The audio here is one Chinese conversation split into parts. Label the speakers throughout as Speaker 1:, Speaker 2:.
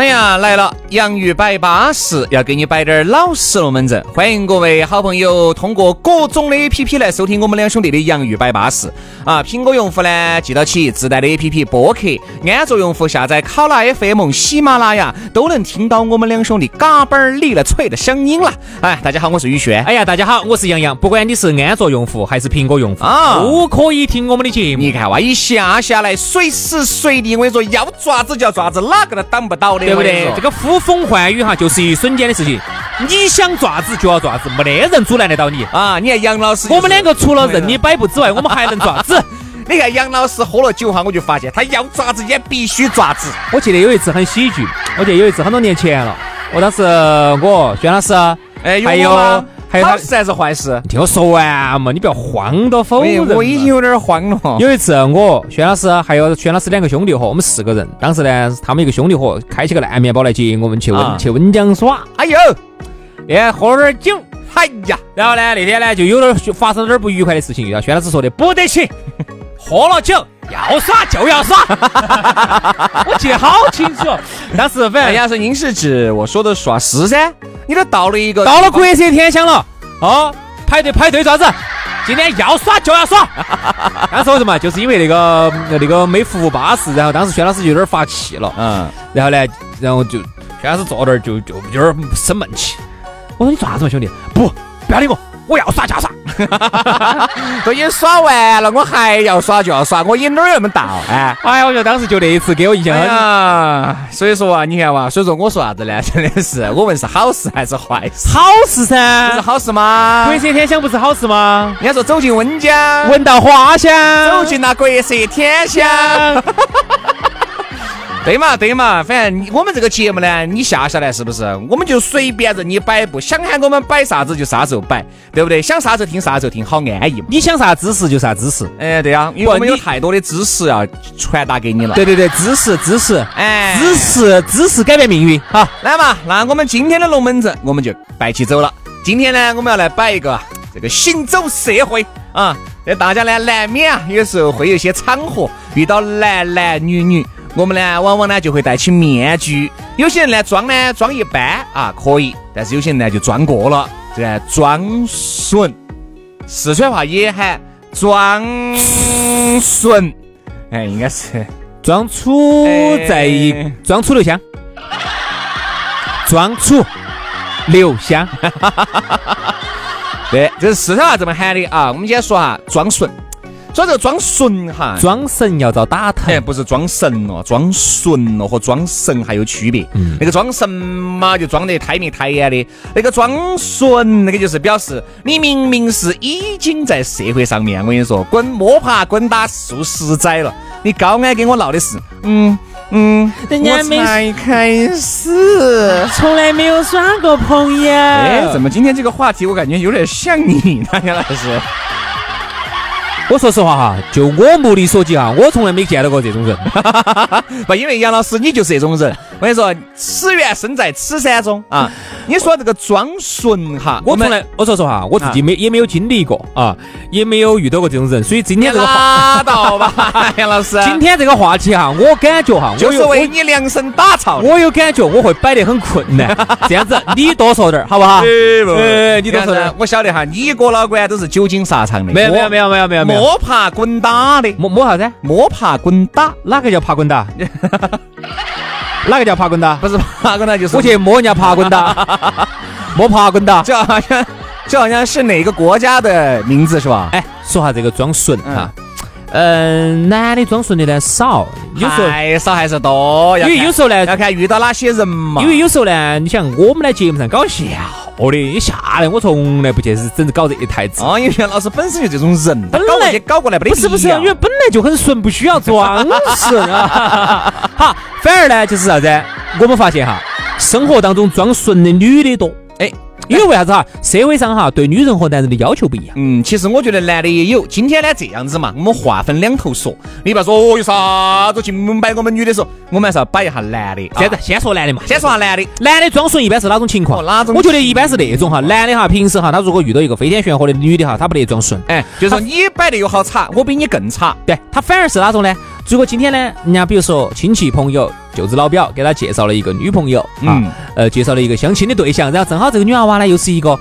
Speaker 1: 哎呀，来了！洋芋摆巴适，要给你摆点老实龙门阵。欢迎各位好朋友通过各种的 A P P 来收听我们两兄弟的洋芋摆巴适啊！苹果用户呢，记到起自带的 A P P 播客；安卓用户下载考拉 F M、喜马拉雅，都能听到我们两兄弟嘎嘣儿离了脆的声音了。哎，大家好，我是宇轩。
Speaker 2: 哎呀，大家好，我是杨洋。不管你是安卓用户还是苹果用户
Speaker 1: 啊
Speaker 2: 都可以听我们的节目。
Speaker 1: 你看哇，一下下来，随时随地，我跟你说，要爪子就要爪子，哪个都挡不到的，
Speaker 2: 对不对？这个呼风唤雨哈，就是一瞬间的事情。你想爪子就要爪子，没得人阻拦得到你。
Speaker 1: 啊，你看杨老师就是，
Speaker 2: 我们两个除了任你摆布之外，我们还能爪子。
Speaker 1: 你看杨老师喝了酒哈，我就发现他要爪子也必须爪子。
Speaker 2: 我记得有一次很喜剧，我记得有一次很多年前了，我当时我宣老师，
Speaker 1: 哎，
Speaker 2: 还有还有他
Speaker 1: 好事还是坏事？
Speaker 2: 你听我说完嘛，你不要慌到否
Speaker 1: 我
Speaker 2: 认嘛。
Speaker 1: 我已经有点慌了。
Speaker 2: 有一次，我轩老师还有轩老师两个兄弟伙，我们四个人。当时呢，他们一个兄弟伙开起个烂面包来接我们去温、
Speaker 1: 啊
Speaker 2: 去温江耍，
Speaker 1: 哎呦，
Speaker 2: 哎，喝了点酒。
Speaker 1: 哎呀，
Speaker 2: 然后呢，那天呢就有点发生了点不愉快的事情，像轩老师说的，不得行，喝了酒要耍就要耍。我记得好清楚，当时反正
Speaker 1: 哎呀，是您是指我说的耍是噻？你都到了一个
Speaker 2: 到了国色天香了，哦，排队排队啥子？今天要耍就要耍。当时为什么？就是因为那个那个没服务巴适，然后当时轩老师就有点发气了。
Speaker 1: 嗯，
Speaker 2: 然后呢，然后就轩老师坐那儿就就有点生闷气。我说你做啥子嘛，兄弟？不，不要理我，我要耍就要耍。
Speaker 1: 都已经耍完了，我还要耍就要耍，我瘾哪儿那么大？哎。
Speaker 2: 哎呀，我觉得当时就那一次给我印象
Speaker 1: 哎
Speaker 2: 很。
Speaker 1: 呀，所以说啊，你看哇，所以说我说啥子呢？真的是，我问是好事还是坏事？
Speaker 2: 好事
Speaker 1: 这
Speaker 2: 噻
Speaker 1: 是，好事吗？
Speaker 2: 国色天香不是好事吗？
Speaker 1: 人家说走进温江，
Speaker 2: 闻到花香，
Speaker 1: 走进那国色天香。对嘛对嘛，反正我们这个节目呢，你下下来是不是？我们就随便任你摆布，想喊我们摆啥子就啥时候摆，对不对？想啥时候听啥时候听，好安逸嘛。
Speaker 2: 你想啥知识就啥知识。
Speaker 1: 哎，对呀、因为我们有太多的知识要传达给你了。
Speaker 2: 对对对，知识知识，
Speaker 1: 哎
Speaker 2: 知识知识改变命运。好，
Speaker 1: 来嘛，那我们今天的龙门阵我们就摆起走了。今天呢，我们要来摆一个啊这个行走社会啊，这大家呢难免啊，有时候会有一些场合遇到男男女女，我们呢往往呢就会戴起面具。有些人呢装呢装一般啊可以，但是有些人呢就装过了，这装损，四川话也喊装损，哎，应该是。
Speaker 2: 装楚在装楚留香，装楚留香。
Speaker 1: 对，这是四川话这么喊的啊。我们今天说哈装纯，说这个装纯哈，
Speaker 2: 装神要遭打
Speaker 1: 哎，
Speaker 2: 疼，
Speaker 1: 不是装神哦，装纯哦和装神还有区别。那个装神嘛，就装得太明太眼的；那个装纯，那个就是表示你明明是已经在社会上面，我跟你说，滚摸爬滚打数十载了，你高矮跟我闹的是，嗯嗯，
Speaker 2: 人家没
Speaker 1: 我才开始。
Speaker 2: 从来没有耍过朋友。
Speaker 1: 哎，怎么今天这个话题我感觉有点像你呢，杨老师？
Speaker 2: 我说实话哈，就我目力所及啊，我从来没见到过这种人。
Speaker 1: 不，因为杨老师你就是这种人。我跟你说，此缘身在此山中啊。你说这个装纯哈，
Speaker 2: 我从来，我说实话，我自己没也没有经历过啊，也没有遇到过这种人，所以今天这个话，
Speaker 1: 拉倒吧，杨老师。
Speaker 2: 今天这个话题哈，我感觉哈，
Speaker 1: 就是为你量身打造。
Speaker 2: 我有感觉我会摆得很困难。这样子，你多说点儿好不好？哎，你多说点儿。
Speaker 1: 我晓得哈，你哥老倌都是久经沙场的，
Speaker 2: 没有没有没有没有没有没有。
Speaker 1: 摸爬滚打的，
Speaker 2: 摸摸啥子？
Speaker 1: 摸爬滚打，
Speaker 2: 哪个叫爬滚打？哪个叫爬滚打？
Speaker 1: 不是爬滚打就是
Speaker 2: 我去摸人家爬滚打，摸爬滚打。
Speaker 1: 这好像这好像是哪个国家的名字是吧？
Speaker 2: 哎，说下这个装纯哈，嗯，男的装纯的呢少，有时候
Speaker 1: 还少还是多，
Speaker 2: 因为有时候呢
Speaker 1: 要看遇到哪些人嘛。
Speaker 2: 因为有时候呢，你想我们在节目上搞笑的，你下来我从来不去是整搞这一台子。
Speaker 1: 啊，因为袁老师本身就这种人，
Speaker 2: 本来
Speaker 1: 搞过去搞过来不得
Speaker 2: 不是不是，因为本来就很顺，不需要装饰啊。好，反而呢就是啥子？我们发现哈，生活当中装顺的女的多。
Speaker 1: 哎。
Speaker 2: 因为为啥子哈？社会上哈对女人和男人的要求不一样。
Speaker 1: 嗯，其实我觉得男的也有。今天呢这样子嘛，我们划分两头说。你不要说哦有啥子去摆我们女的说，我们还是要摆一下男的。
Speaker 2: 现在先说男的嘛，
Speaker 1: 先说下男的。
Speaker 2: 男的装纯一般是哪种情况？
Speaker 1: 哪种？
Speaker 2: 我觉得一般是那种哈，男的哈平时哈他如果遇到一个飞天玄火的女的哈，他不得装纯。
Speaker 1: 哎，就是说你摆的又好差，我比你更差。
Speaker 2: 对他反而是哪种呢？如果今天呢，人家比如说亲戚朋友、舅子老表给他介绍了一个女朋友啊，呃，介绍了一个相亲的对象，然后正好这个女娃娃呢又是一个，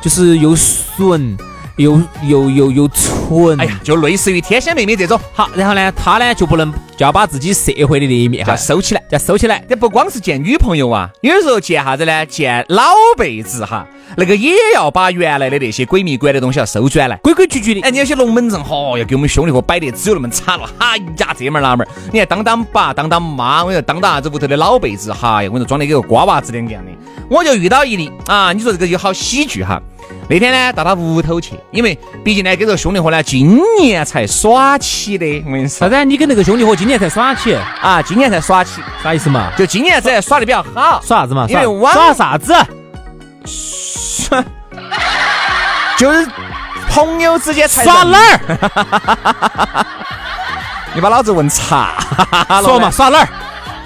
Speaker 2: 就是又纯又又又又蠢，
Speaker 1: 哎呀，就类似于天仙妹妹这种。
Speaker 2: 好，然后呢，他呢就不能就要把自己社会的那一面
Speaker 1: 哈收起来，
Speaker 2: 要收起来。
Speaker 1: 这不光是见女朋友啊，有时候见啥子呢？见老辈子哈。那个也要把原来的那些鬼迷鬼的东西要收转来，
Speaker 2: 规规矩矩的。
Speaker 1: 哎，你有些龙门阵，嚯，要给我们兄弟伙摆的只有那么惨了。哎呀，这门那门，你看当当爸，当当妈，我说当当啥子屋头的老辈子，哈呀，我说装的跟个瓜娃子两个样的。我就遇到一例啊，你说这个就好喜剧哈。那天呢，到他屋头去，因为毕竟呢，跟这个兄弟伙呢，今年才耍起的。我跟你说，
Speaker 2: 啥子？你跟那个兄弟伙今年才耍起
Speaker 1: 啊？今年才耍起，
Speaker 2: 啥意思嘛？
Speaker 1: 就今年才耍的比较好。
Speaker 2: 耍啥子嘛？
Speaker 1: 因为
Speaker 2: 耍啥子？
Speaker 1: 耍 就是朋友之间
Speaker 2: 耍哪儿？
Speaker 1: 你把老子问岔了
Speaker 2: 说嘛？耍哪儿？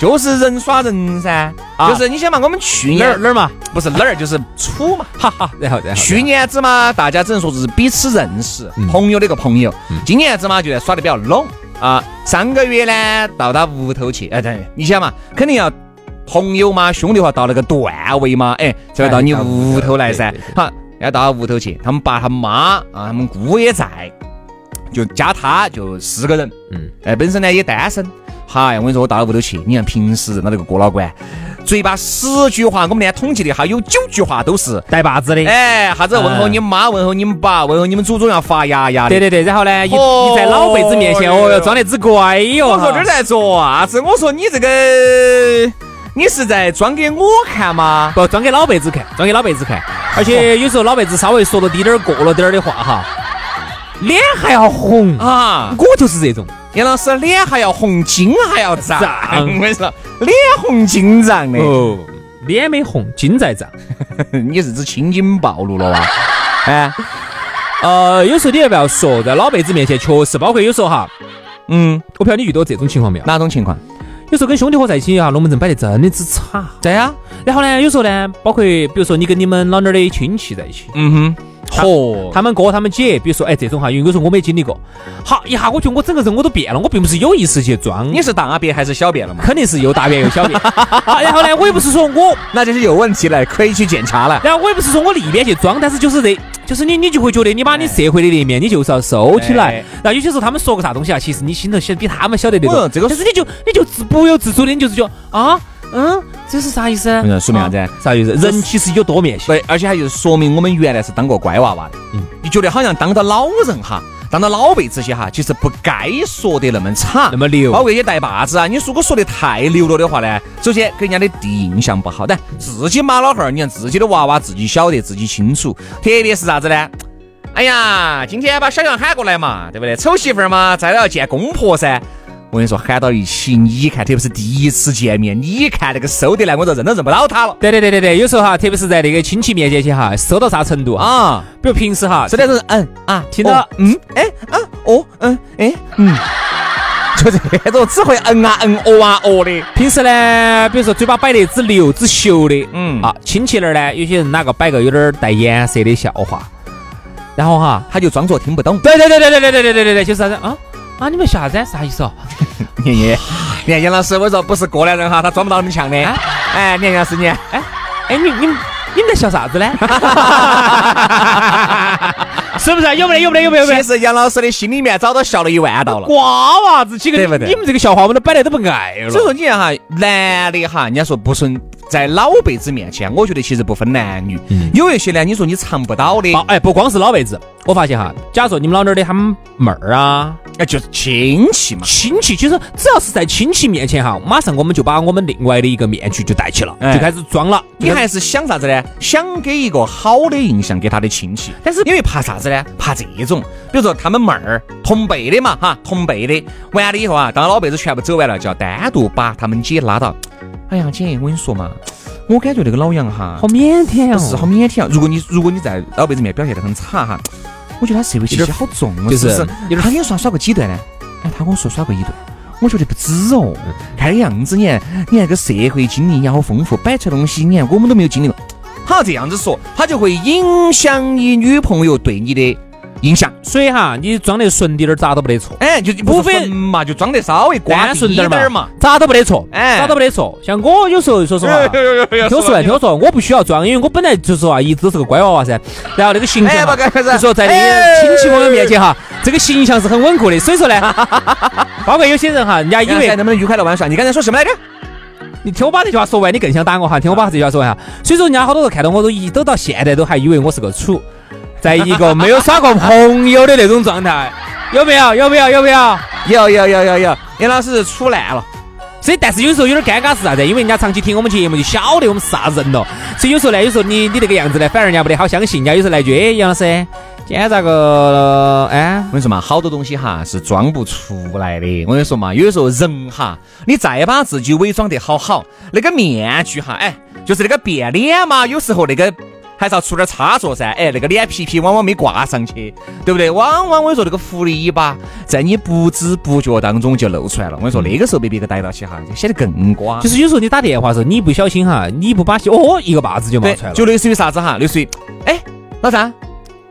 Speaker 1: 就是人耍人噻。就是你想嘛，我们去年
Speaker 2: 哪儿哪儿嘛？
Speaker 1: 不是哪儿，就是处嘛。
Speaker 2: 哈哈。然后然后。
Speaker 1: 去年子嘛，大家只能说是彼此认识，朋友的一个朋友。今年子嘛，就在耍的比较拢啊。上个月呢，到他屋头去。哎，对，你想嘛，肯定要朋友嘛，兄弟话到那个段位嘛，哎，才会到你屋头来噻。好。要到他屋头去，他们爸他妈啊，他们姑也在，就加他就四个人。嗯，哎，本身呢也单身。嗨，我跟你说，我到了屋头去，你看平时认到那个郭老倌，嘴巴十句话，我们呢统计的哈，有九句话都是
Speaker 2: 带把子的。
Speaker 1: 哎，啥子问候你妈，问候你们爸，问候你们祖宗要发芽芽的。
Speaker 2: 对对对，然后呢，你你在老辈子面前，哦哟，装得只乖哟。
Speaker 1: 我说这在做啥子？我说你这个。你是在装给我看吗？
Speaker 2: 不，装给老辈子看，装给老辈子看。而且有时候老辈子稍微说了滴点儿过了点儿的话哈，脸还要红啊！我就是这种，
Speaker 1: 杨老师脸还要红，筋还要胀。我跟你说，脸红筋胀的。哦，
Speaker 2: 脸没红，筋在胀。
Speaker 1: 你是指青筋暴露了哇？哎，
Speaker 2: 呃，有时候你要不要说，在老辈子面前确实，包括有时候哈，嗯，我不知道你遇到这种情况没有？
Speaker 1: 哪种情况？
Speaker 2: 有时候跟兄弟伙在一起啊，龙门阵摆的真的之差。
Speaker 1: 对呀，
Speaker 2: 然后呢，有时候呢，包括比如说你跟你们老娘的亲戚在一起，嗯哼，嚯，他们哥他们姐，比如说哎这种哈，因为有时候我没经历过。好，一下我觉得我整个人我都变了，我并不是有意识去装。
Speaker 1: 你是大便还是小便了嘛？
Speaker 2: 肯定是又大便又小便。然后呢，我也不是说我，
Speaker 1: 那就是有问题了，可以去检查了。
Speaker 2: 然后我也不是说我里边去装，但是就是这。就是你，你就会觉得你把你社会的那面，你就是要收起来。那有些时候他们说个啥东西啊，其实你心头晓比他们晓得那个。这个，但是你就你就自不由自主的，你就是觉啊，嗯，这是啥意思？
Speaker 1: 嗯说明啥子？
Speaker 2: 啥意思？人其实有多面性。
Speaker 1: 对，而且还就是说明我们原来是当过乖娃娃的。嗯，你觉得好像当到老人哈。当到老辈子些哈，其实不该说的那么差，
Speaker 2: 那么牛，
Speaker 1: 包括一些带把子啊。你如果说的太牛了的话呢，首先给人家的第一印象不好。但自己妈老汉儿，你看自己的娃娃自己晓得，自己清楚。特别是啥子呢？哎呀，今天把小杨喊过来嘛，对不对？丑媳妇儿嘛，再要见公婆噻。我跟你说，喊到一起，你看，特别是第一次见面，你看那个收得来，我都认都认不到他了。
Speaker 2: 对对对对对，有时候哈，特别是在那个亲戚面前去哈，收到啥程度啊？比如平时哈，
Speaker 1: 是那种嗯啊，听到嗯哎啊哦嗯哎嗯，就这种只会嗯啊嗯哦啊哦的。
Speaker 2: 平时呢，比如说嘴巴摆得只溜只秀的，嗯啊，亲戚那儿呢，有些人哪个摆个有点带颜色的笑话，然后哈，
Speaker 1: 他就装作听不懂。
Speaker 2: 对对对对对对对对对对对，就是啥子啊？啊！你们笑啥子？啥意思哦？
Speaker 1: 你你你看杨老师，我说不是过来人哈，他装不到那么强的。哎，杨老师你，哎
Speaker 2: 哎，你你你们在笑啥子呢？是不是？有没得？有没得？有没有？
Speaker 1: 其实杨老师的心里面早都笑了一万道了。
Speaker 2: 瓜娃子几个，你们这个笑话我们都摆来都不爱了。
Speaker 1: 所以说你看哈，男的哈，人家说不顺。在老辈子面前，我觉得其实不分男女，有一些呢，你说你尝不到的，
Speaker 2: 哎，不光是老辈子，我发现哈，假如说你们老点儿的他们妹儿啊，
Speaker 1: 哎，就是亲戚嘛，
Speaker 2: 亲戚，其实只要是在亲戚面前哈，马上我们就把我们另外的一个面具就戴起了，就开始装了。
Speaker 1: 你还是想啥子呢？想给一个好的印象给他的亲戚，但是因为怕啥子呢？怕这种，比如说他们妹儿同辈的嘛，哈，同辈的，完了以后啊，当老辈子全部走完了，就要单独把他们姐拉到。哎呀，姐，我跟你说嘛，我感觉那个老杨哈，
Speaker 2: 好腼腆哦，
Speaker 1: 是好腼腆啊。如果你如果你在老辈子面表现得很差哈，我觉得他社会气息好重啊，就是。他跟你说耍过几段呢？哎，他跟我说耍过一段，我觉得不止哦。看那个样子，你看，你看个社会经历也好丰富，摆出来东西，你看我们都没有经历过。他这样子说，他就会影响你女朋友对你的。印象，
Speaker 2: 所以哈，你装得顺滴点儿，咋都不得错。
Speaker 1: 哎，就不分嘛，就装得稍微瓜顺点儿嘛，
Speaker 2: 咋都不得错。哎，咋都不得错。像我有时候说实话，听我说，听我说，我不需要装，因为我本来就是啊一直都是个乖娃娃噻。然后那个形象，就说在你亲戚朋友面前哈，这个形象是很稳固的。所以说呢，包括有些人哈，人家以为
Speaker 1: 能不能愉快的玩耍？你刚才说什么来着？
Speaker 2: 你听我把这句话说完，你更想打我哈？听我把这句话说完哈。所以说，人家好多人看到我都一都到现在都还以为我是个处。在一个没有耍过朋友的那种状态，有没有？有没有？有没有？
Speaker 1: 有有有有有。杨老师处烂了，
Speaker 2: 所以但是有时候有点尴尬是啥子？因为人家长期听我们节目，就晓得我们是啥人了。所以有时候呢，有时候你你那个样子呢，反而人家不得好相信。人家有时候来句，哎，杨老师，今天咋个？哎，
Speaker 1: 我跟你说嘛，好多东西哈是装不出来的。我跟你说嘛，有的时候人哈，你再把自己伪装得好好，那个面具哈，哎，就是那个变脸嘛，有时候那个。还是要出点差错噻，哎，那个脸皮皮往往没挂上去，对不对？往往我跟你说，那个狐狸尾巴在你不知不觉当中就露出来了。我跟你说，那个时候被别个逮到起哈，就显得更瓜。
Speaker 2: 就是有时候你打电话时候，你不小心哈，你不把心哦，一个把子就冒出来了。
Speaker 1: 就类似于啥子哈？类似于，哎，老张，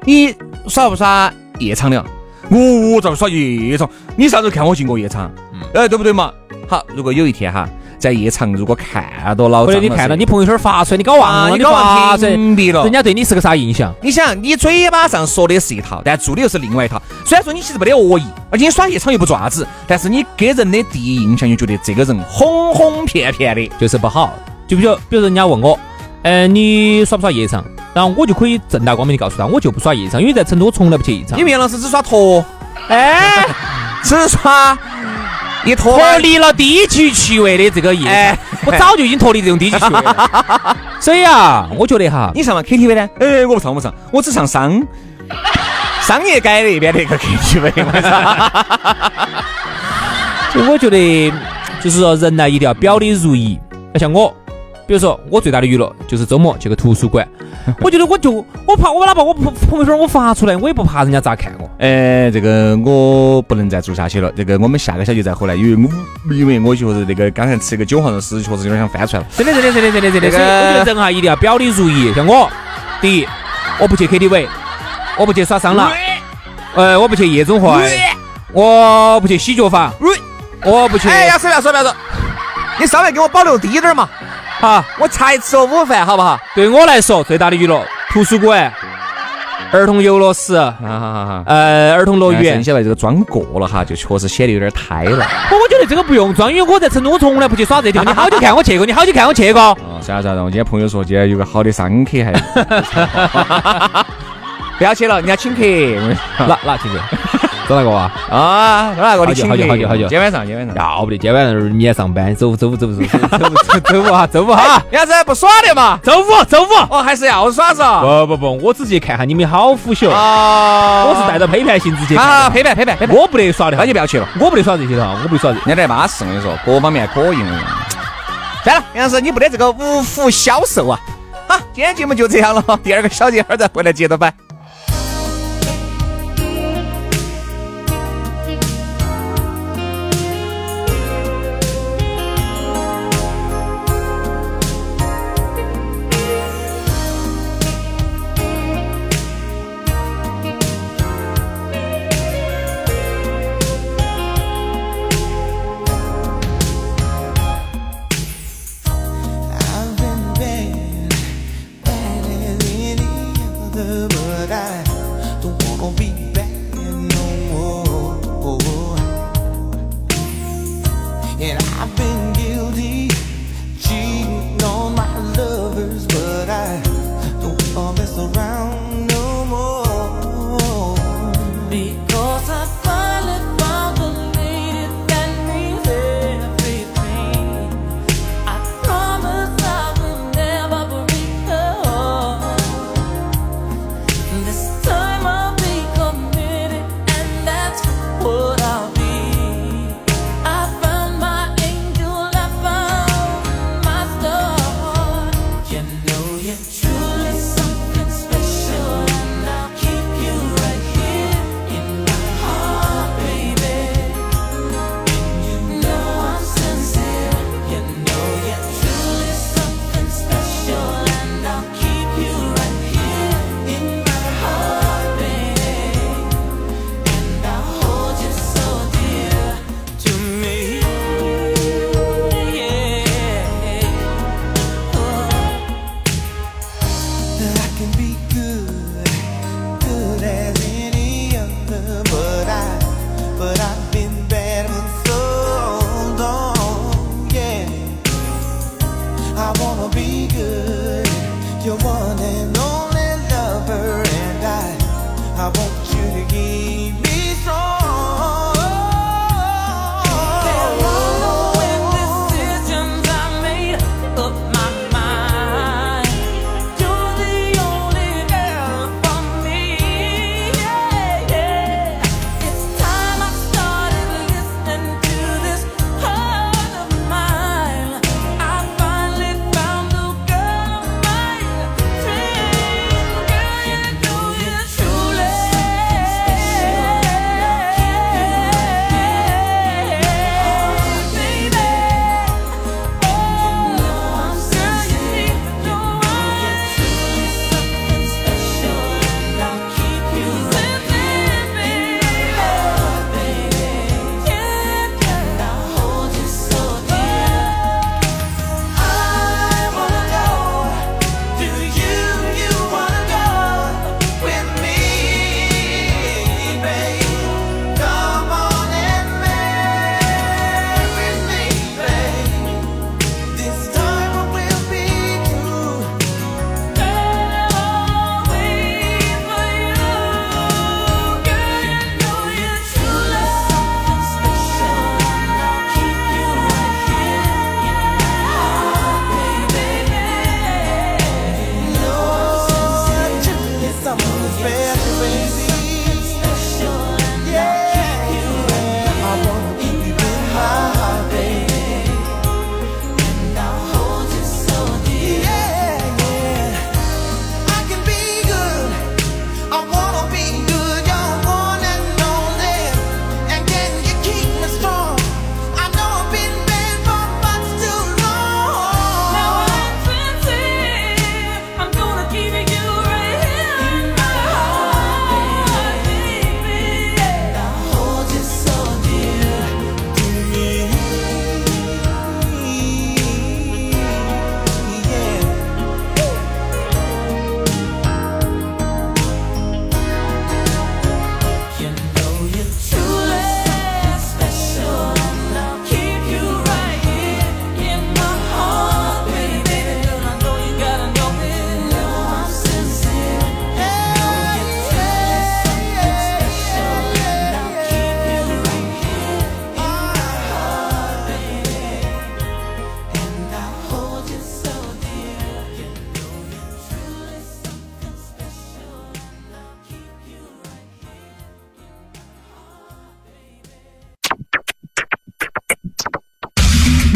Speaker 1: 你耍不耍夜场的？我咋不耍夜场？你啥时候看我进过夜场？哎，对不对嘛？好，如果有一天哈。在夜场，如果看到老，
Speaker 2: 或者你看到你朋友圈发出来，你搞忘了，
Speaker 1: 你搞忘屏蔽了，
Speaker 2: 人家对你是个啥印象？
Speaker 1: 你想，你嘴巴上说的是一套，但做的又是另外一套。虽然说你其实没得恶意，而且你耍夜场又不爪子，但是你给人的第一印象就觉得这个人哄哄骗骗的，
Speaker 2: 就是不好。就比如，比如人家问我，嗯，你耍不耍夜场？然后我就可以正大光明的告诉他，我就不耍夜场，因为在成都我从来不去夜场。
Speaker 1: 你杨老师只耍脱，哎，只耍。你脱
Speaker 2: 离了低级趣味的这个意思，我早就已经脱离这种低级趣味了。所以啊，我觉得哈，
Speaker 1: 你上嘛 KTV 呢？哎，我不唱，我不唱，我只唱商商业街那边的一个 KTV。
Speaker 2: 所以我觉得，就是说人呢，一定要表里如一。要像我。比如说，我最大的娱乐就是周末去个图书馆。我觉得我就我怕我哪怕我朋朋友圈我发出来，我也不怕人家咋看我。
Speaker 1: 哎，这个我不能再做下去了。这个我们下个小节再回来，因为我因为我觉得那个刚才吃个韭黄肉丝，确实有点想翻出来了。
Speaker 2: 真的真的真的真的真的。所以我觉得人哈一定要表里如一。像我，第一，我不去 KTV，我不去耍桑拿，呃，我不去夜总会，我不去洗脚房，我不去。
Speaker 1: 哎呀，不要说不要说，你稍微给我保留低点嘛。好，我才吃了午饭，好不好？
Speaker 2: 对我来说，最大的娱乐，图书馆、儿童游乐室，呃，儿童乐园。
Speaker 1: 剩下来这个装过了哈，就确实显得有点胎了。
Speaker 2: 我我觉得这个不用装，因为我在成都，我从来不去耍这地方。你好久看我去过？你好久看我去过？
Speaker 1: 哦，算了算了，我今天朋友说今天有个好的商客还。不要去了，人家请客。
Speaker 2: 哪哪请客？找哪个啊？
Speaker 1: 啊，找哪个？
Speaker 2: 好久好久好久好久。
Speaker 1: 今晚上今晚上
Speaker 2: 要不得，今晚上明天上班，周五周五周五周五周周五哈周五哈。
Speaker 1: 杨子不耍的嘛？
Speaker 2: 周五周五
Speaker 1: 哦，还是要耍是？
Speaker 2: 不不不，我只去看下你们好腐朽啊！我是带着陪伴性质去。
Speaker 1: 啊，陪伴陪伴陪伴。
Speaker 2: 我不得耍的，
Speaker 1: 那就不要去了。
Speaker 2: 我不得耍这些的哈，我不得耍这。
Speaker 1: 人家在巴适，我跟你说，各方面可以。算了，杨子你不得这个无福消受啊！好，今天节目就这样了，第二个小节儿再回来接着摆。I've been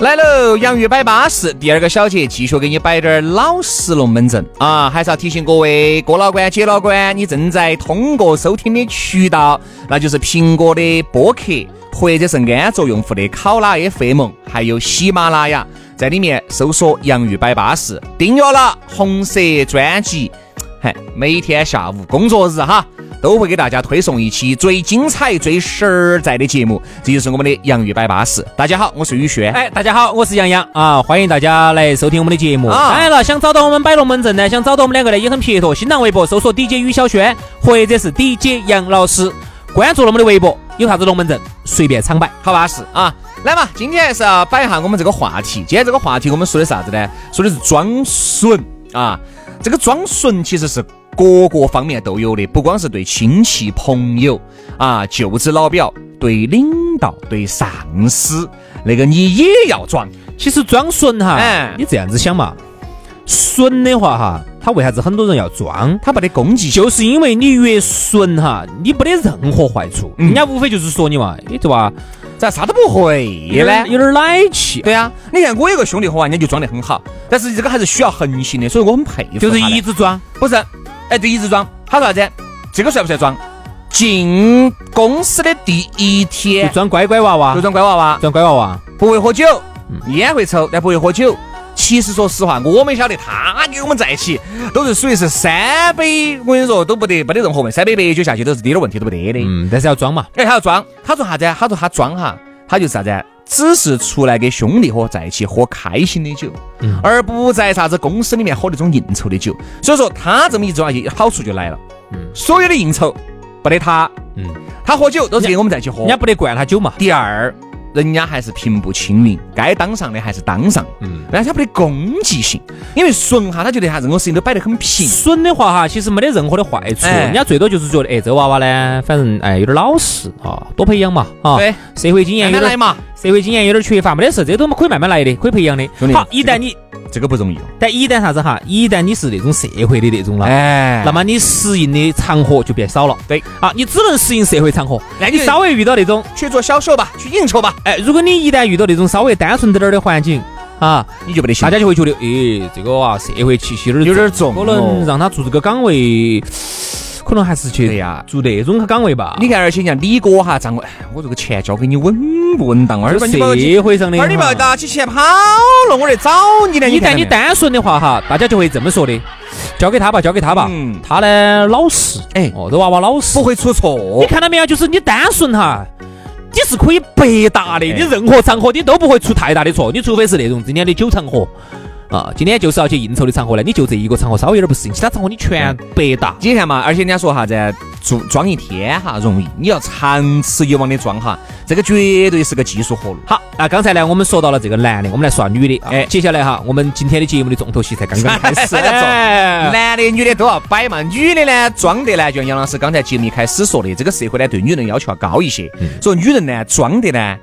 Speaker 1: 来喽，洋芋摆巴士，第二个小节继续给你摆点儿老实龙门阵啊！还是要提醒各位哥老倌、姐老倌，你正在通过收听的渠道，那就是苹果的播客，或者是安卓用户的考拉 FM，还有喜马拉雅，在里面搜索“洋芋摆巴士”，订阅了红色专辑，嗨，每天下午工作日哈。都会给大家推送一期最精彩、最实在的节目，这就是我们的洋芋摆巴士。大家好，我是宇轩。
Speaker 2: 哎，大家好，我是杨洋啊，欢迎大家来收听我们的节目。
Speaker 1: 啊
Speaker 2: 当然了，想找到我们摆龙门阵呢，想找到我们两个呢，也很撇脱。新浪微博搜索 DJ 于小轩，或者是 DJ 杨老师，关注了我们的微博，有啥子龙门阵随便敞摆。
Speaker 1: 好巴适啊！来嘛，今天还是要摆一下我们这个话题。今天这个话题我们说的啥子呢？说的是装纯啊。这个装纯其实是各个方面都有的，不光是对亲戚朋友啊、舅子老表，对领导、对上司，那个你也要装。
Speaker 2: 其实装损哈，
Speaker 1: 哎
Speaker 2: 你这样子想嘛，损的话哈，他为啥子很多人要装？
Speaker 1: 他没得攻击，
Speaker 2: 就是因为你越损哈，你没得任何坏处，
Speaker 1: 嗯
Speaker 2: 人家无非就是说你嘛，你对吧
Speaker 1: 咋啥都不会呢？
Speaker 2: 有点奶气，
Speaker 1: 对啊，你看我有个兄弟伙啊，人家就装得很好，但是这个还是需要恒心的，所以我很佩服
Speaker 2: 就是一直装。
Speaker 1: 不是，哎，对，一直装。他说啥子？这个算不算装？进公司的第一天就
Speaker 2: 装乖乖娃娃
Speaker 1: 就，装乖娃娃，
Speaker 2: 装乖娃娃。
Speaker 1: 不会喝酒，烟会抽，但不会喝酒。其实说实话，我们晓得他跟我们在一起都是属于是三杯，我跟你说都不得没得任何问题，三杯白酒下去都是滴点问题都不得的。
Speaker 2: 嗯，但是要装嘛。
Speaker 1: 哎，他要装，他说啥子？他说他装哈，他就是啥子？只是出来跟兄弟伙在一起喝开心的酒，而不在啥子公司里面喝那种应酬的酒。所以说他这么一装下去，好处就来了。
Speaker 2: 嗯
Speaker 1: 所有的应酬不得他，
Speaker 2: 嗯，
Speaker 1: 他喝酒都是跟我们在一起喝
Speaker 2: 人。家不得灌他酒嘛。
Speaker 1: 第二，人家还是平步青云，该当上的还是当上。
Speaker 2: 嗯，
Speaker 1: 但是他没得攻击性，因为损哈，他觉得他任何事情都摆得很平。
Speaker 2: 损的话哈，其实没得任何的坏处，
Speaker 1: 哎
Speaker 2: 人家最多就是觉得，哎，这娃娃呢，反正哎有点老实啊，多培养嘛啊。
Speaker 1: 对，
Speaker 2: 社会经验
Speaker 1: 来嘛，
Speaker 2: 社会经验有点缺乏，没得事，这都可以慢慢来的，可以培养的
Speaker 1: 兄。弟
Speaker 2: 好，一旦你，
Speaker 1: 这个不容易哦。
Speaker 2: 但一旦啥子哈，一旦你是那种社会的那种了。
Speaker 1: 哎
Speaker 2: 那么你适应的场合就变少了，
Speaker 1: 对
Speaker 2: 啊，你只能适应社会场合。
Speaker 1: 那你
Speaker 2: 你稍微遇到那种，
Speaker 1: 去做销售吧，去应酬吧，
Speaker 2: 哎，如果你一旦遇到那种稍微单纯点儿的环境啊，
Speaker 1: 你就不得行
Speaker 2: 大。家就会觉得，诶，这个娃社会气息有点
Speaker 1: 有点重
Speaker 2: 可能让他做这个岗位，可能还是去做那种岗位吧。
Speaker 1: 你看，而且像李哥哈，张伟，哎我这个钱交给你稳不稳当？二
Speaker 2: 这
Speaker 1: 把你把我
Speaker 2: 社会上的
Speaker 1: 二你不要，拿起钱跑了，我来找你呢。
Speaker 2: 一旦
Speaker 1: 看
Speaker 2: 你单纯的话哈，大家就会这么说的，交给他吧，交给他吧。
Speaker 1: 嗯
Speaker 2: 他呢老实，
Speaker 1: 哎
Speaker 2: 哦，这娃娃老实
Speaker 1: 不。会出错
Speaker 2: 你，看到没有？就是你单纯哈，你是可以白搭的，
Speaker 1: 哎
Speaker 2: 你任何场合你都不会出太大的错，你除非是那种今天的酒场合。啊，今天就是要去应酬的场合呢，你就这一个场合稍微有点不适应，其他场合你全白搭。
Speaker 1: 你看嘛，而且人家说哈，子装装一天哈容易，你要长此以往的装哈，这个绝对是个技术活路。
Speaker 2: 好，那刚才呢，我们说到了这个男的，我们来说女的。哎，
Speaker 1: 哎
Speaker 2: 接下来哈，我们今天的节目的重头戏才刚刚开始。
Speaker 1: 男的女的都要摆嘛，女的呢装的呢，就像杨老师刚才节目一开始说的，这个社会呢对女人要求要高一些，所以女人呢装的呢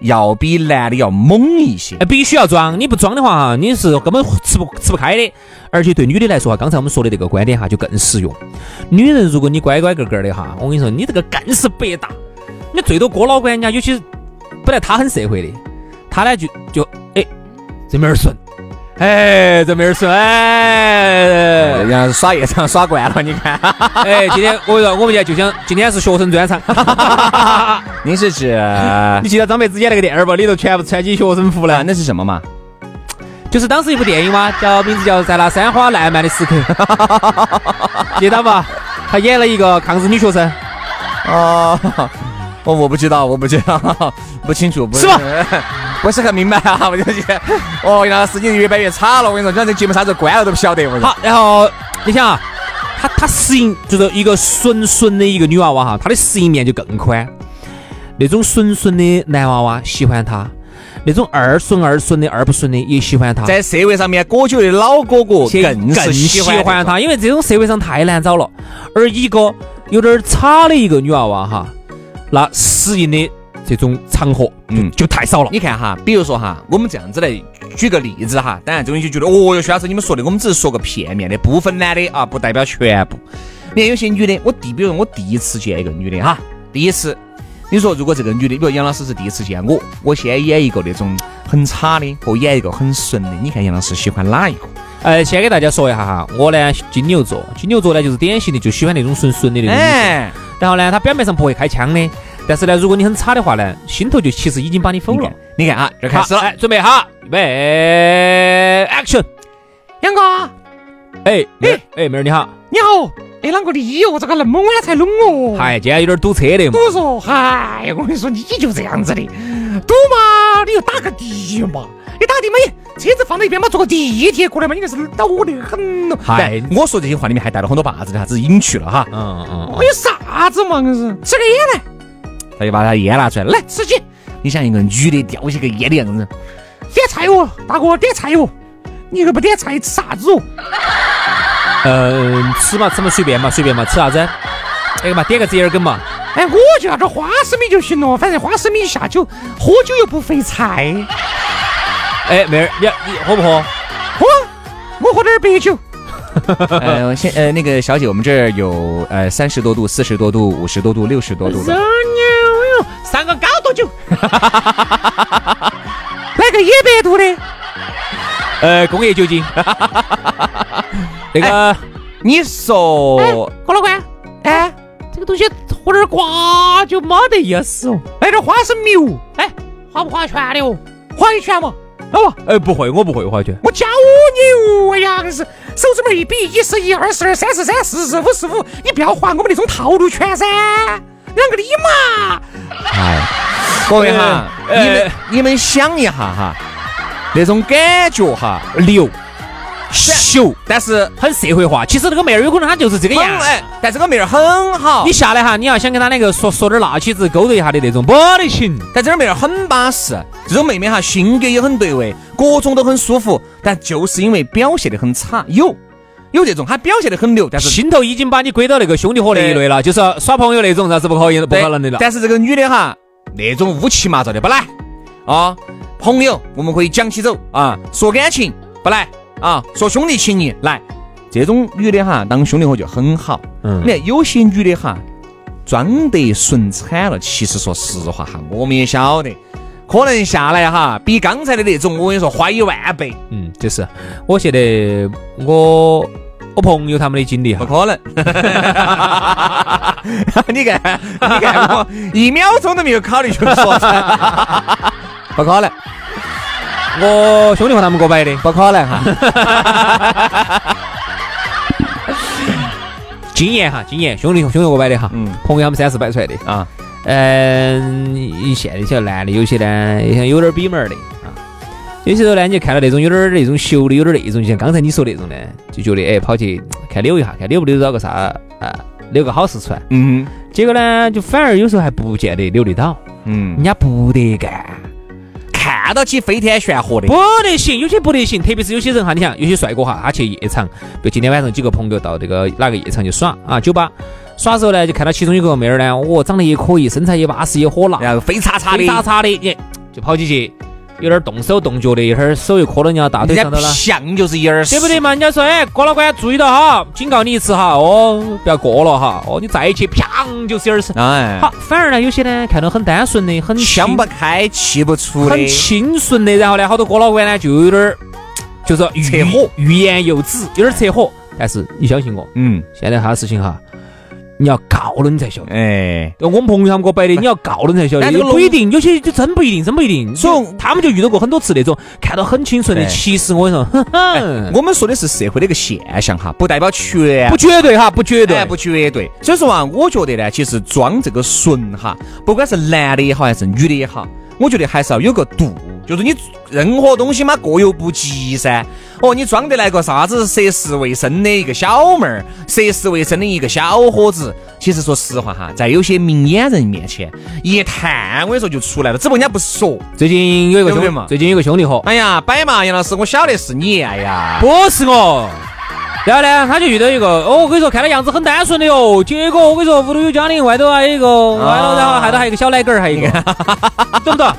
Speaker 1: 要比男的要猛一些。
Speaker 2: 必须要装，你不装的话哈，你是根本吃不吃不开的。而且对女的来说哈，刚才我们说的这个观点哈，就更实用。女人如果你乖乖个个的哈，我跟你说，你这个更是白搭。你最多哥老倌人家，有些本来他很社会的，他呢就就哎这面儿顺，哎这没人说，哎
Speaker 1: 人家耍夜场耍惯了，你看，
Speaker 2: 哎，今天我跟你说，我们家就想今天是学生专场。
Speaker 1: 您是指
Speaker 2: 你记得张柏芝演那个电影不？里头全部穿起学生服
Speaker 1: 啊
Speaker 2: 来，
Speaker 1: 那是什么嘛？
Speaker 2: 就是当时一部电影嘛，叫名字叫《在那山花烂漫的时刻》，记得吧？他演了一个抗日女学生，
Speaker 1: 哦，我我不知道，我不知道，不清楚，不
Speaker 2: 是吧？
Speaker 1: 不是很明白啊，我就觉得，哦，杨老师你越办越差了，我跟你说，讲这节目啥子关了都不晓得，我跟你说
Speaker 2: 好，然后你想啊，她她适应就是一个纯纯的一个女娃娃哈，她的适应面就更宽。那种纯纯的男娃娃喜欢她，那种二顺二顺的二不顺的也喜欢她。
Speaker 1: 在社会上面裹久的老哥哥更更
Speaker 2: 喜
Speaker 1: 欢
Speaker 2: 欢她，因为这种社会上太难找了。而一个有点儿差的一个女娃娃哈，那适应的这种场合，嗯
Speaker 1: 嗯，
Speaker 2: 就太少了。
Speaker 1: 你看哈，比如说哈，我们这样子来举个例子哈，当然这种就觉得，哦哟，徐老师你们说的，我们只是说个片面的，部分男的啊，不代表全部。你看有些女的，我第，比如我第一次见一个女的哈，第一次，你说如果这个女的，比如杨老师是第一次见我，我先演一个那种很差的，和演一个很顺的，你看杨老师喜欢哪一个？
Speaker 2: 呃，先给大家说一下哈，我呢金牛座，金牛座呢就是典型的就喜欢那种纯纯的那种。
Speaker 1: 哎，
Speaker 2: 然后呢，他表面上不会开枪的，但是呢，如果你很差的话呢，心头就其实已经把你否了
Speaker 1: 你看。，啊，这开始了，
Speaker 2: 哎，准备好，预备，action！
Speaker 1: 杨哥，
Speaker 2: 哎，妹儿，哎，妹儿你好，
Speaker 1: 你好，哎，啷个的哟？这个那么晚才弄哦？
Speaker 2: 嗨，今天有点堵车的嘛。
Speaker 1: 我说，嗨，我跟你说，你就这样子的，堵嘛，你就打个的嘛，你打的嘛，车子放在一边嘛，坐个地铁过来嘛，你硬是恼得很咯。
Speaker 2: 嗨
Speaker 1: 我说这些话里面还带了很多把子的啥子隐去了哈。
Speaker 2: 嗯嗯
Speaker 1: 我有啥子嘛？硬是吃个烟来，他就把他烟拿出来，来吃鸡。你想一个女的叼起个烟的样子，点菜哦，大哥点菜哦，你又不点菜吃啥子哦？
Speaker 2: 嗯，吃嘛吃嘛随便嘛随便嘛，吃啥子？那个嘛，点个折耳根嘛。
Speaker 1: 哎，我就要点花生米就行了，反正花生米下酒，喝酒又不费菜。
Speaker 2: 哎，妹儿，你你喝不喝？
Speaker 1: 喝，我喝点儿白酒。呃，先呃，那个小姐，我们这儿有呃三十多度、四十多度、五十多度、六十多度的。
Speaker 2: 牛哟，三个高度酒。
Speaker 1: 来个一百度的。
Speaker 2: 呃，工业酒精。那个，
Speaker 1: 你说，
Speaker 2: 郭老倌，
Speaker 1: 哎，
Speaker 2: 这个东西喝点瓜就没得意思哦。
Speaker 1: 来点花生米哦，
Speaker 2: 哎，划不划拳的哦？
Speaker 1: 划一拳嘛。哦，
Speaker 2: 哎，不会，我不会划拳。
Speaker 1: 我教你哦，哎呀，硬是手指门一比，一十一，二十二，三十三，四十五十五，你不要划我们那种套路拳噻。两个的嘛。哎，各位哈，
Speaker 2: 呃
Speaker 1: 你们你们想一下哈，那种感觉哈，
Speaker 2: 牛，秀，
Speaker 1: 但是
Speaker 2: 很社会化。其实那个妹儿有可能她就是这个样。
Speaker 1: 很哎，但这个妹儿很好，
Speaker 2: 你下来哈，你要想跟她那个说说点辣起子，勾兑一下的那种，不得行。
Speaker 1: 但这个妹儿很巴适，这种妹妹哈性格也很对味，各种都很舒服，但就是因为表现的很差，有有这种他表现得很牛，但是
Speaker 2: 心头已经把你归到那个兄弟伙那一类了，就是耍朋友那种，那是不可以、不可能的了。
Speaker 1: 但是这个女的哈，那种乌七八糟的不来啊，朋友我们可以讲起走啊，说感情不来啊，说兄弟情谊来，这种女的哈当兄弟伙就很好。
Speaker 2: 嗯
Speaker 1: 你看有些女的哈装得顺惨了，其实说实话哈，我们也晓得。可能下来哈，比刚才的那种，我跟你说，花一万倍，
Speaker 2: 嗯，就是我觉得我我朋友他们的经历哈不，
Speaker 1: 可能。你看，你看我一秒钟都没有考虑就说噻，不可能。
Speaker 2: 我兄弟伙他们给我摆的，
Speaker 1: 不可能哈。
Speaker 2: 经验哈，经验，兄弟兄弟给我摆的哈，
Speaker 1: 嗯
Speaker 2: 朋友他们三四摆出来的。
Speaker 1: 啊，
Speaker 2: 嗯，你现在晓得男的有些呢，也像有点儿比门儿的啊。有些时候呢，你就看到那种有点儿那种秀的，有点儿那种，就像刚才你说那种呢，就觉得哎，跑去看扭一下，看扭不扭到个啥啊，扭个好事出来。
Speaker 1: 嗯
Speaker 2: 结果呢，就反而有时候还不见得扭得到，
Speaker 1: 嗯
Speaker 2: 人，家不得干。
Speaker 1: 看到起飞天旋火的
Speaker 2: 不，得行，有些不得行，特别是有些人哈，你想有些帅哥哈，他去夜场，比如今天晚上几个朋友到这个哪个夜场去耍啊，酒吧耍的时候呢，就看到其中有个妹儿呢，哦，长得也可以，身材也巴适，也火辣，
Speaker 1: 然后飞叉叉的
Speaker 2: 飞，叉叉的，耶，就跑起去，有点动手动脚的，一会儿手又磕到人家大腿上头了。
Speaker 1: 像就是一耳屎
Speaker 2: 对不对嘛？人家说，哎，郭老倌注意到哈，警告你一次哈，哦，不要过了哈，哦，你再一去，啪，就是一耳屎。
Speaker 1: 哎，
Speaker 2: 好，反而呢，有些呢看到很单纯的，很
Speaker 1: 想不开，气不出的
Speaker 2: 很，清纯的，然后呢，好多郭老倌呢就有点儿，就是说欲
Speaker 1: 火
Speaker 2: 欲言又止，有点儿扯火。但是你相信我，
Speaker 1: 嗯，
Speaker 2: 现在哈事情哈，你要告了你才晓得。
Speaker 1: 哎，
Speaker 2: 我们朋友他们给我摆的，你要告了你才晓得，不一定，有些就真不一定，真不一定。
Speaker 1: 所以
Speaker 2: 他们就遇到过很多次那种看到很清纯的，其实我跟你说，哼哼，
Speaker 1: 我们说的是社会的一个现象哈，不代表全
Speaker 2: 不绝对哈，不绝对
Speaker 1: 哎，。不绝对。所以说啊，我觉得呢，其实装这个纯哈，不管是男的也好，还是女的也好，我觉得还是要有个度。就是你任何东西嘛，过犹不及噻。哦，你装得来个啥子涉世未深的一个小妹儿，涉世未深的一个小伙子，其实说实话哈，在有些明眼人面前一探，我跟你说就出来了，只不过人家不说。
Speaker 2: 最近有一个
Speaker 1: 兄弟嘛，
Speaker 2: 最近有个兄弟伙，
Speaker 1: 哎呀，摆嘛，杨老师，我晓得是你，哎呀，
Speaker 2: 不是我。然后呢，他就遇到一个，哦，我跟你说，看他样子很单纯的哟。结果我跟你说，屋头有家庭，外头还有一个，外头然后还头还有一个小奶狗儿，还有一个，懂不懂？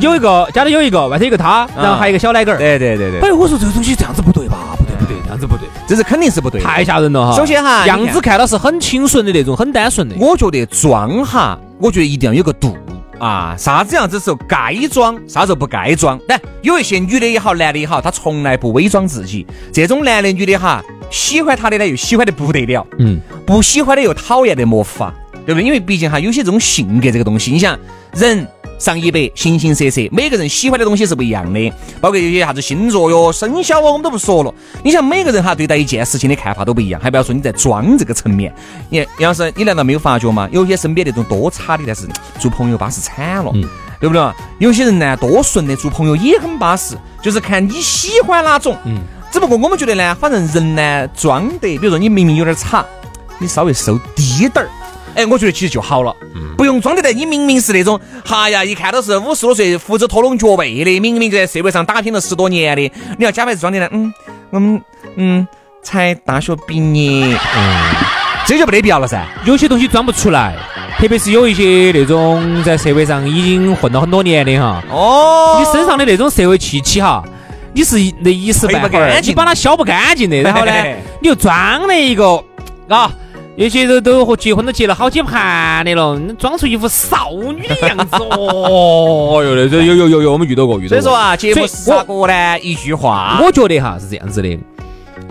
Speaker 2: 有一个家里有一个，外头有一个他，然后还有一个小奶狗儿。
Speaker 1: 对对对对，
Speaker 2: 哎，我说这个东西这样子不对吧？不对不对，这样子不对，
Speaker 1: 这是肯定是不对。
Speaker 2: 太吓人了哈。
Speaker 1: 首先哈
Speaker 2: 样子看到是很清纯的那种，很单纯的。
Speaker 1: 我觉得装哈，我觉得一定要有个度啊，啥子样子时候该装，啥时候不该装。但有一些女的也好，男的也好，他从来不伪装自己。这种男的女的哈，喜欢他的呢又喜欢的不得了，
Speaker 2: 嗯，
Speaker 1: 不喜欢的又讨厌的没法，对不对？因为毕竟哈，有些这种性格这个东西，你想人。上一百，形形色色，每个人喜欢的东西是不一样的，包括有些啥子星座哟、生肖哦，我们都不说了。你想每个人哈对待一件事情的看法都不一样，还不要说你在装这个层面。你杨老师，你难道没有发觉吗？有些身边那种多差的，但是做朋友巴适惨了，对不对？有些人呢多顺的，做朋友也很巴适，就是看你喜欢哪种。嗯，只不过我们觉得呢，反正人呢装得，比如说你明明有点差，你稍微收低点儿。哎，我觉得其实就好了，不用装得来。你明明是那种，哈呀，一看都是五十多岁、胡子拖拢脚背的，明明就在社会上打拼了十多年的，你要假牌子装的呢，嗯，我们嗯才大学毕业，嗯，这就没得必要了噻。
Speaker 2: 有些东西装不出来，特别是有一些那种在社会上已经混了很多年的哈，
Speaker 1: 哦
Speaker 2: 你身上的那种社会气息哈，你是那一时半会儿你把它消不干净的，然后呢，你又装了一个啊。有些都都和结婚都结了好几盘的了，装出一副少女的样子哦 哟，这有有有有，我们遇到过遇到过。
Speaker 1: 所以说啊，节目
Speaker 2: 所以
Speaker 1: 是咋个呢？一句话，
Speaker 2: 我觉得哈是这样子的，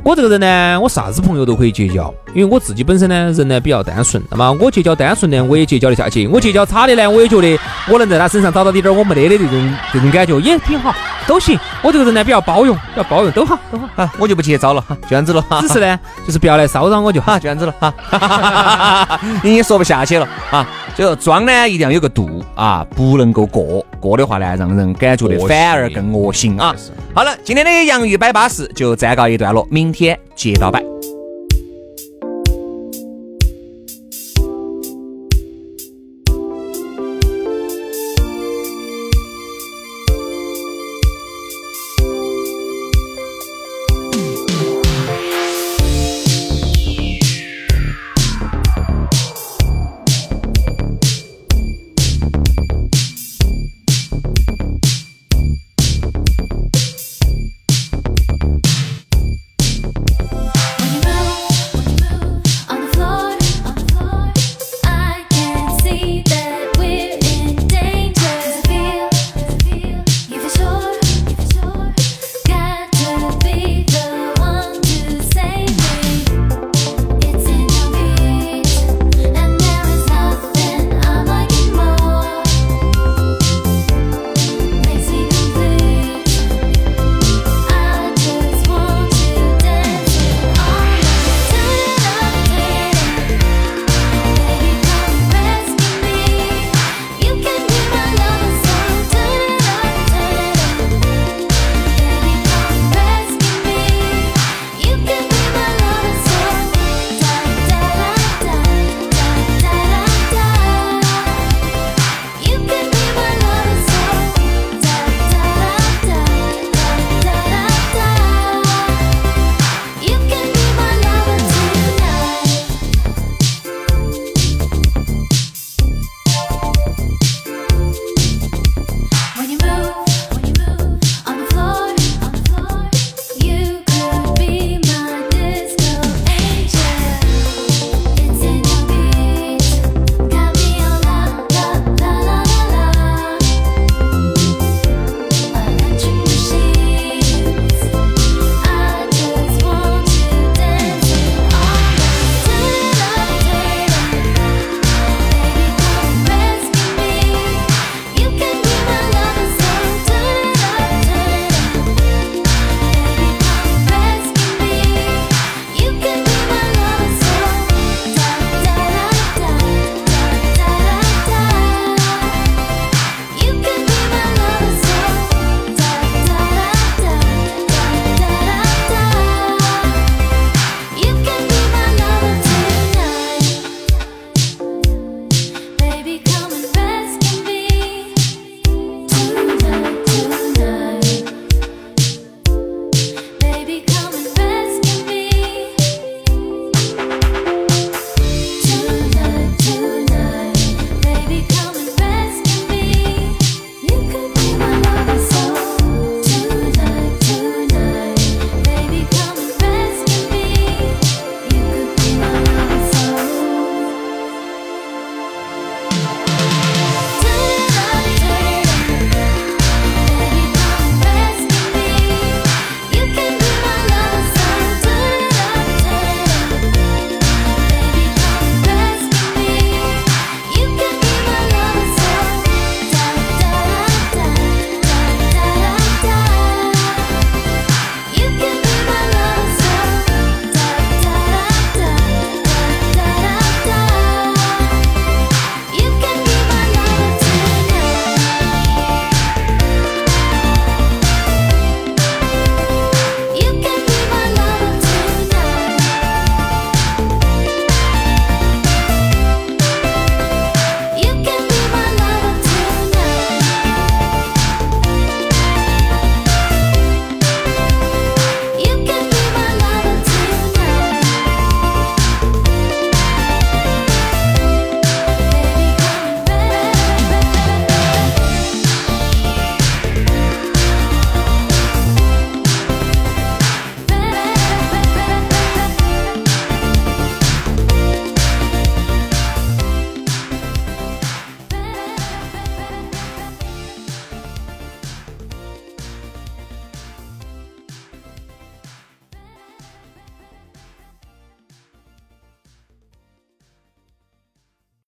Speaker 2: 我这个人呢，我啥子朋友都可以结交，因为我自己本身呢人呢比较单纯，那么我结交单纯呢我也结交得下去，我结交差的呢，我也觉得我能在他身上找到点点我没得的这种这种感觉，也挺好，都行。我这个人呢比较包容，比较包容，都好都好。
Speaker 1: 啊，我就不接招了，哈，就这样子了，哈
Speaker 2: 只是呢，就是不要来骚扰我就好。
Speaker 1: 哈，就这样子了，哈，你也说不下去了啊。就装呢，一定要有个度啊，不能够过，过的话呢，让人感觉的反而更恶心啊。好了，今天的洋芋摆巴士就暂告一段落，明天接着摆。